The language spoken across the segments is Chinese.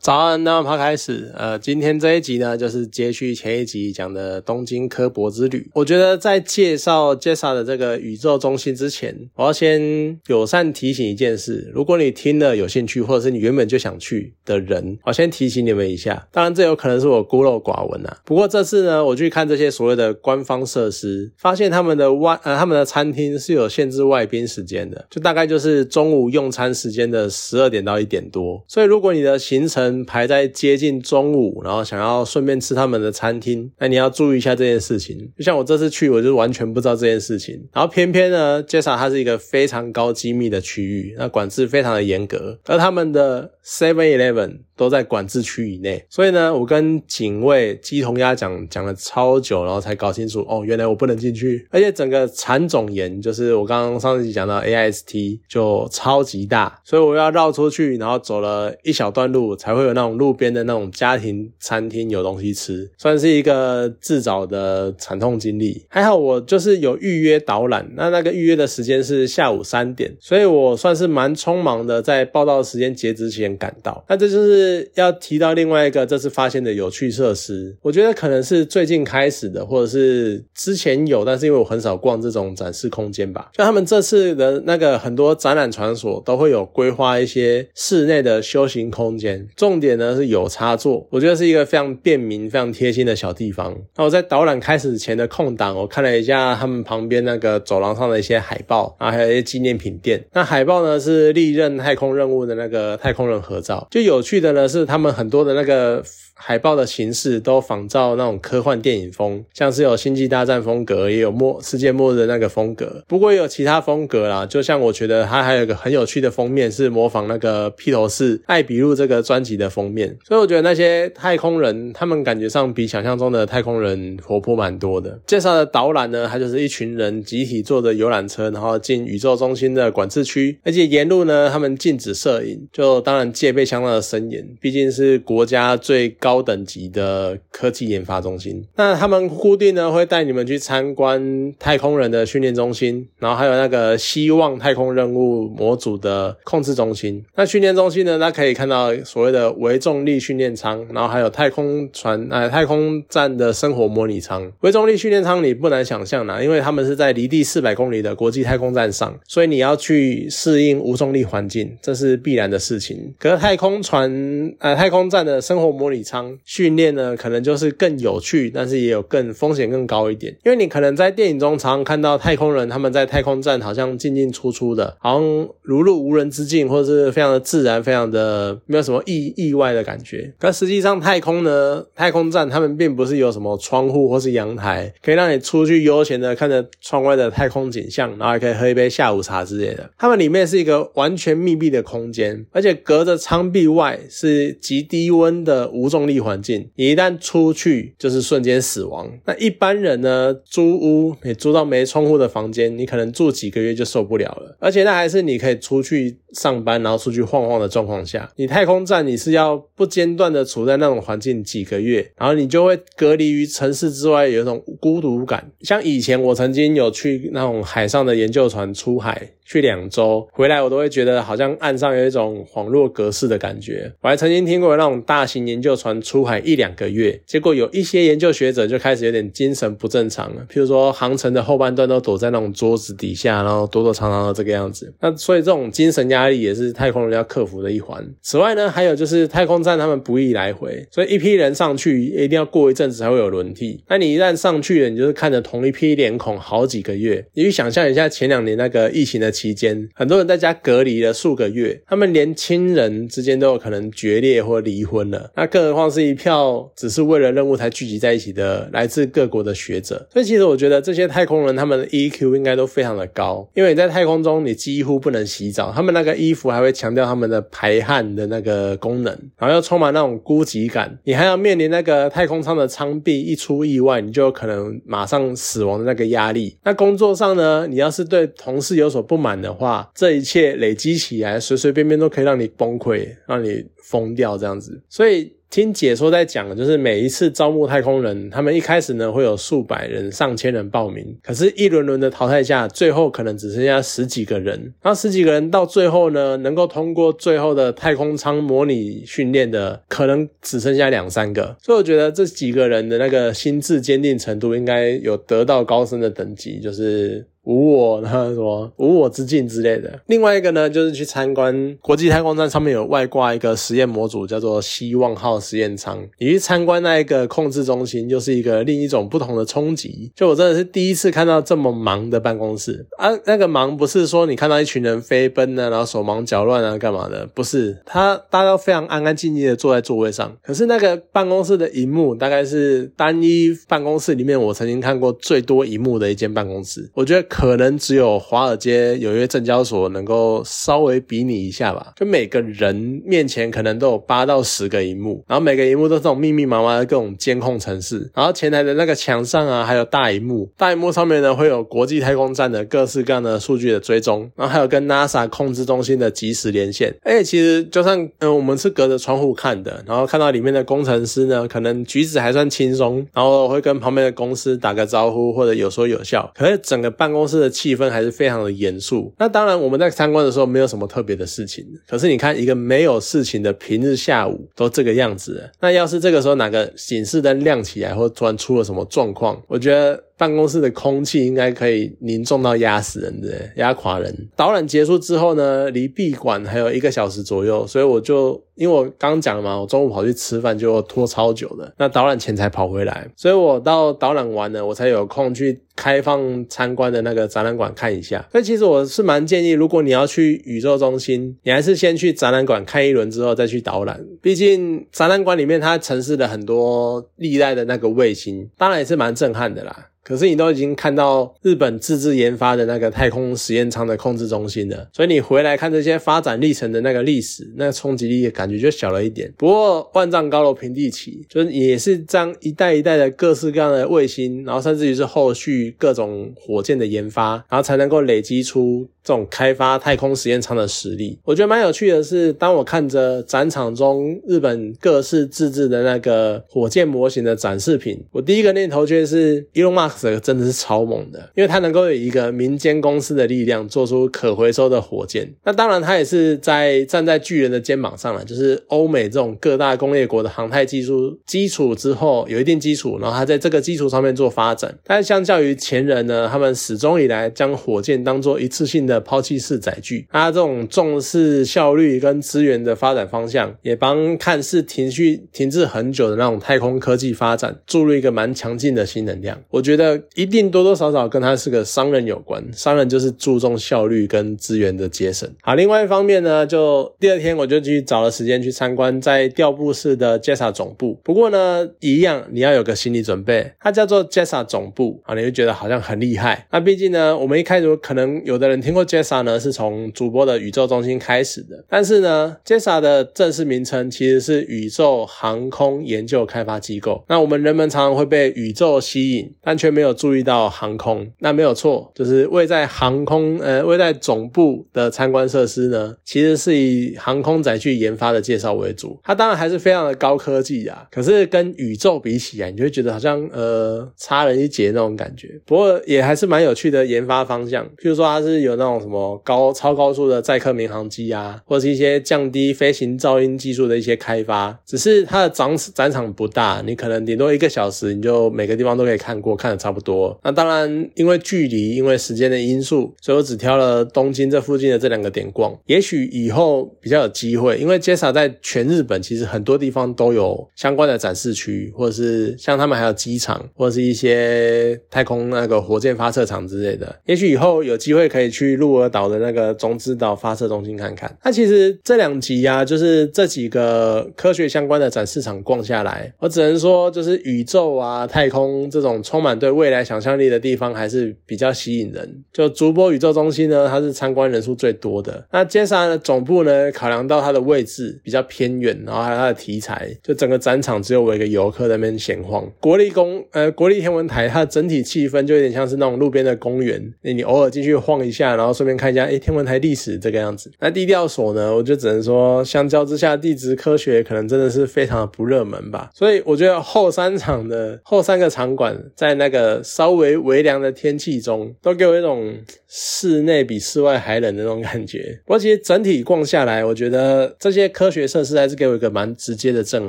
早安，那么开始。呃，今天这一集呢，就是接续前一集讲的东京科博之旅。我觉得在介绍 JAXA 的这个宇宙中心之前，我要先友善提醒一件事：如果你听了有兴趣，或者是你原本就想去的人，我先提醒你们一下。当然，这有可能是我孤陋寡闻啊。不过这次呢，我去看这些所谓的官方设施，发现他们的外呃他们的餐厅是有限制外宾时间的，就大概就是中午用餐时间的十二点到一点多。所以如果你的行程排在接近中午，然后想要顺便吃他们的餐厅，那你要注意一下这件事情。就像我这次去，我就完全不知道这件事情。然后偏偏呢，JSA 它是一个非常高机密的区域，那管制非常的严格，而他们的 Seven Eleven 都在管制区以内。所以呢，我跟警卫鸡同鸭讲讲了超久，然后才搞清楚哦，原来我不能进去。而且整个产总岩就是我刚刚上次讲到 AIST 就超级大，所以我要绕出去，然后走了一小段路才会有那种路边的那种家庭餐厅有东西吃，算是一个自找的惨痛经历。还好我就是有预约导览，那那个预约的时间是下午三点，所以我算是蛮匆忙的，在报道时间截止前赶到。那这就是要提到另外一个这次发现的有趣设施，我觉得可能是最近开始的，或者是之前有，但是因为我很少逛这种展示空间吧。就他们这次的那个很多展览场所都会有规划一些室内的修行空间，重点呢是有插座，我觉得是一个非常便民、非常贴心的小地方。那我在导览开始前的空档，我看了一下他们旁边那个走廊上的一些海报，啊还有一些纪念品店。那海报呢是历任太空任务的那个太空人合照。就有趣的是他们很多的那个。海报的形式都仿照那种科幻电影风，像是有星际大战风格，也有末世界末日的那个风格。不过也有其他风格啦，就像我觉得它还有一个很有趣的封面，是模仿那个披头士《艾比路》这个专辑的封面。所以我觉得那些太空人，他们感觉上比想象中的太空人活泼蛮多的。介绍的导览呢，它就是一群人集体坐着游览车，然后进宇宙中心的管制区，而且沿路呢，他们禁止摄影，就当然戒备相当的森严，毕竟是国家最高。高等级的科技研发中心，那他们固定呢会带你们去参观太空人的训练中心，然后还有那个希望太空任务模组的控制中心。那训练中心呢，那可以看到所谓的微重力训练舱，然后还有太空船呃太空站的生活模拟舱。微重力训练舱你不难想象啦，因为他们是在离地四百公里的国际太空站上，所以你要去适应无重力环境，这是必然的事情。可是太空船呃太空站的生活模拟舱。训练呢，可能就是更有趣，但是也有更风险更高一点。因为你可能在电影中常常看到太空人他们在太空站好像进进出出的，好像如入无人之境，或者是非常的自然，非常的没有什么意意外的感觉。可实际上，太空呢，太空站他们并不是有什么窗户或是阳台，可以让你出去悠闲的看着窗外的太空景象，然后还可以喝一杯下午茶之类的。他们里面是一个完全密闭的空间，而且隔着舱壁外是极低温的无重。力环境，你一旦出去就是瞬间死亡。那一般人呢，租屋你租到没窗户的房间，你可能住几个月就受不了了。而且那还是你可以出去上班，然后出去晃晃的状况下，你太空站你是要不间断的处在那种环境几个月，然后你就会隔离于城市之外，有一种孤独感。像以前我曾经有去那种海上的研究船出海。去两周回来，我都会觉得好像岸上有一种恍若隔世的感觉。我还曾经听过那种大型研究船出海一两个月，结果有一些研究学者就开始有点精神不正常了。譬如说，航程的后半段都躲在那种桌子底下，然后躲躲藏藏的这个样子。那所以这种精神压压力也是太空人要克服的一环。此外呢，还有就是太空站他们不易来回，所以一批人上去一定要过一阵子才会有轮替。那你一旦上去了，你就是看着同一批脸孔好几个月。你去想象一下前两年那个疫情的。期间，很多人在家隔离了数个月，他们连亲人之间都有可能决裂或离婚了。那更何况是一票只是为了任务才聚集在一起的来自各国的学者。所以，其实我觉得这些太空人他们的 EQ 应该都非常的高，因为你在太空中你几乎不能洗澡，他们那个衣服还会强调他们的排汗的那个功能，然后又充满那种孤寂感。你还要面临那个太空舱的舱壁一出意外，你就有可能马上死亡的那个压力。那工作上呢，你要是对同事有所不，满的话，这一切累积起来，随随便便都可以让你崩溃，让你疯掉这样子。所以听解说在讲，就是每一次招募太空人，他们一开始呢会有数百人、上千人报名，可是，一轮轮的淘汰下，最后可能只剩下十几个人。然后十几个人到最后呢，能够通过最后的太空舱模拟训练的，可能只剩下两三个。所以我觉得这几个人的那个心智坚定程度，应该有得到高深的等级，就是。无我，然后什么无我之境之类的。另外一个呢，就是去参观国际太空站，上面有外挂一个实验模组，叫做希望号实验舱。你去参观那一个控制中心，就是一个另一种不同的冲击。就我真的是第一次看到这么忙的办公室啊！那个忙不是说你看到一群人飞奔呢，然后手忙脚乱啊，干嘛的？不是，他大家都非常安安静静的坐在座位上。可是那个办公室的荧幕，大概是单一办公室里面我曾经看过最多荧幕的一间办公室。我觉得。可能只有华尔街有一些证交所能够稍微比拟一下吧。就每个人面前可能都有八到十个荧幕，然后每个荧幕都是这种密密麻麻的各种监控程式。然后前台的那个墙上啊，还有大荧幕，大荧幕上面呢会有国际太空站的各式各样的数据的追踪，然后还有跟 NASA 控制中心的即时连线。而且，其实就算嗯我们是隔着窗户看的，然后看到里面的工程师呢，可能举止还算轻松，然后会跟旁边的公司打个招呼或者有说有笑。可是整个办公公司的气氛还是非常的严肃。那当然，我们在参观的时候没有什么特别的事情。可是你看，一个没有事情的平日下午都这个样子。那要是这个时候哪个警示灯亮起来，或突然出了什么状况，我觉得。办公室的空气应该可以凝重到压死人的，压垮人。导览结束之后呢，离闭馆还有一个小时左右，所以我就因为我刚讲了嘛，我中午跑去吃饭就拖超久的，那导览前才跑回来，所以我到导览完了，我才有空去开放参观的那个展览馆看一下。所以其实我是蛮建议，如果你要去宇宙中心，你还是先去展览馆看一轮之后再去导览，毕竟展览馆里面它城市了很多历代的那个卫星，当然也是蛮震撼的啦。可是你都已经看到日本自制研发的那个太空实验舱的控制中心了，所以你回来看这些发展历程的那个历史，那个冲击力感觉就小了一点。不过万丈高楼平地起，就是也是这样一代一代的各式各样的卫星，然后甚至于是后续各种火箭的研发，然后才能够累积出。这种开发太空实验舱的实力，我觉得蛮有趣的。是当我看着展场中日本各式自制的那个火箭模型的展示品，我第一个念头却是伊隆马克这个真的是超猛的，因为他能够以一个民间公司的力量做出可回收的火箭。那当然，他也是在站在巨人的肩膀上了，就是欧美这种各大工业国的航太技术基础之后有一定基础，然后他在这个基础上面做发展。但相较于前人呢，他们始终以来将火箭当做一次性的。抛弃式载具，它这种重视效率跟资源的发展方向，也帮看似停续停滞很久的那种太空科技发展注入一个蛮强劲的新能量。我觉得一定多多少少跟他是个商人有关，商人就是注重效率跟资源的节省。好，另外一方面呢，就第二天我就去找了时间去参观在调布市的 jasa 总部。不过呢，一样你要有个心理准备，它叫做 jasa 总部啊，你会觉得好像很厉害。那毕竟呢，我们一开始可能有的人听过。jasa 呢是从主播的宇宙中心开始的，但是呢 jasa 的正式名称其实是宇宙航空研究开发机构。那我们人们常常会被宇宙吸引，但却没有注意到航空。那没有错，就是位在航空呃位在总部的参观设施呢，其实是以航空载具研发的介绍为主。它当然还是非常的高科技啊，可是跟宇宙比起来，你就会觉得好像呃差了一截那种感觉。不过也还是蛮有趣的研发方向，譬如说它是有那种。什么高超高速的载客民航机啊，或者是一些降低飞行噪音技术的一些开发，只是它的展展场不大，你可能顶多一个小时，你就每个地方都可以看过，看差不多。那当然，因为距离，因为时间的因素，所以我只挑了东京这附近的这两个点逛。也许以后比较有机会，因为 jasa 在全日本其实很多地方都有相关的展示区，或者是像他们还有机场，或者是一些太空那个火箭发射场之类的。也许以后有机会可以去鹿儿。岛的那个中之岛发射中心看看，那其实这两集呀，就是这几个科学相关的展示场逛下来，我只能说，就是宇宙啊、太空这种充满对未来想象力的地方还是比较吸引人。就竹波宇宙中心呢，它是参观人数最多的。那接下来的总部呢，考量到它的位置比较偏远，然后还有它的题材，就整个展场只有我一个游客在那边闲晃。国立公呃国立天文台，它的整体气氛就有点像是那种路边的公园，你偶尔进去晃一下，然后顺便看一下，哎，天文台历史这个样子。那地调所呢，我就只能说，相较之下，地质科学可能真的是非常的不热门吧。所以我觉得后三场的后三个场馆，在那个稍微微凉的天气中，都给我一种室内比室外还冷的那种感觉。不过其实整体逛下来，我觉得这些科学设施还是给我一个蛮直接的震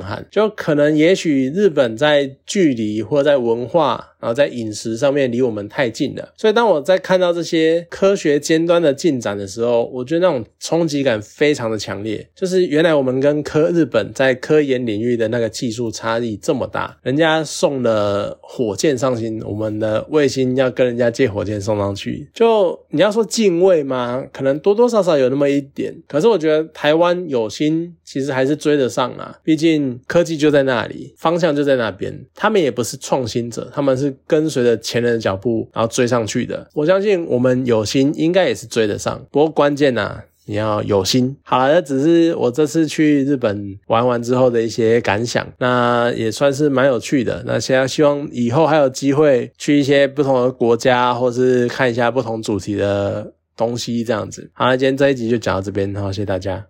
撼。就可能也许日本在距离或在文化。然后在饮食上面离我们太近了，所以当我在看到这些科学尖端的进展的时候，我觉得那种冲击感非常的强烈。就是原来我们跟科日本在科研领域的那个技术差异这么大，人家送了火箭上星，我们的卫星要跟人家借火箭送上去，就你要说敬畏吗？可能多多少少有那么一点。可是我觉得台湾有心，其实还是追得上啊。毕竟科技就在那里，方向就在那边。他们也不是创新者，他们是。跟随着前人的脚步，然后追上去的。我相信我们有心，应该也是追得上。不过关键呢，你要有心。好了，这只是我这次去日本玩完之后的一些感想，那也算是蛮有趣的。那现在希望以后还有机会去一些不同的国家，或是看一下不同主题的东西，这样子。好了，今天这一集就讲到这边，好，谢谢大家。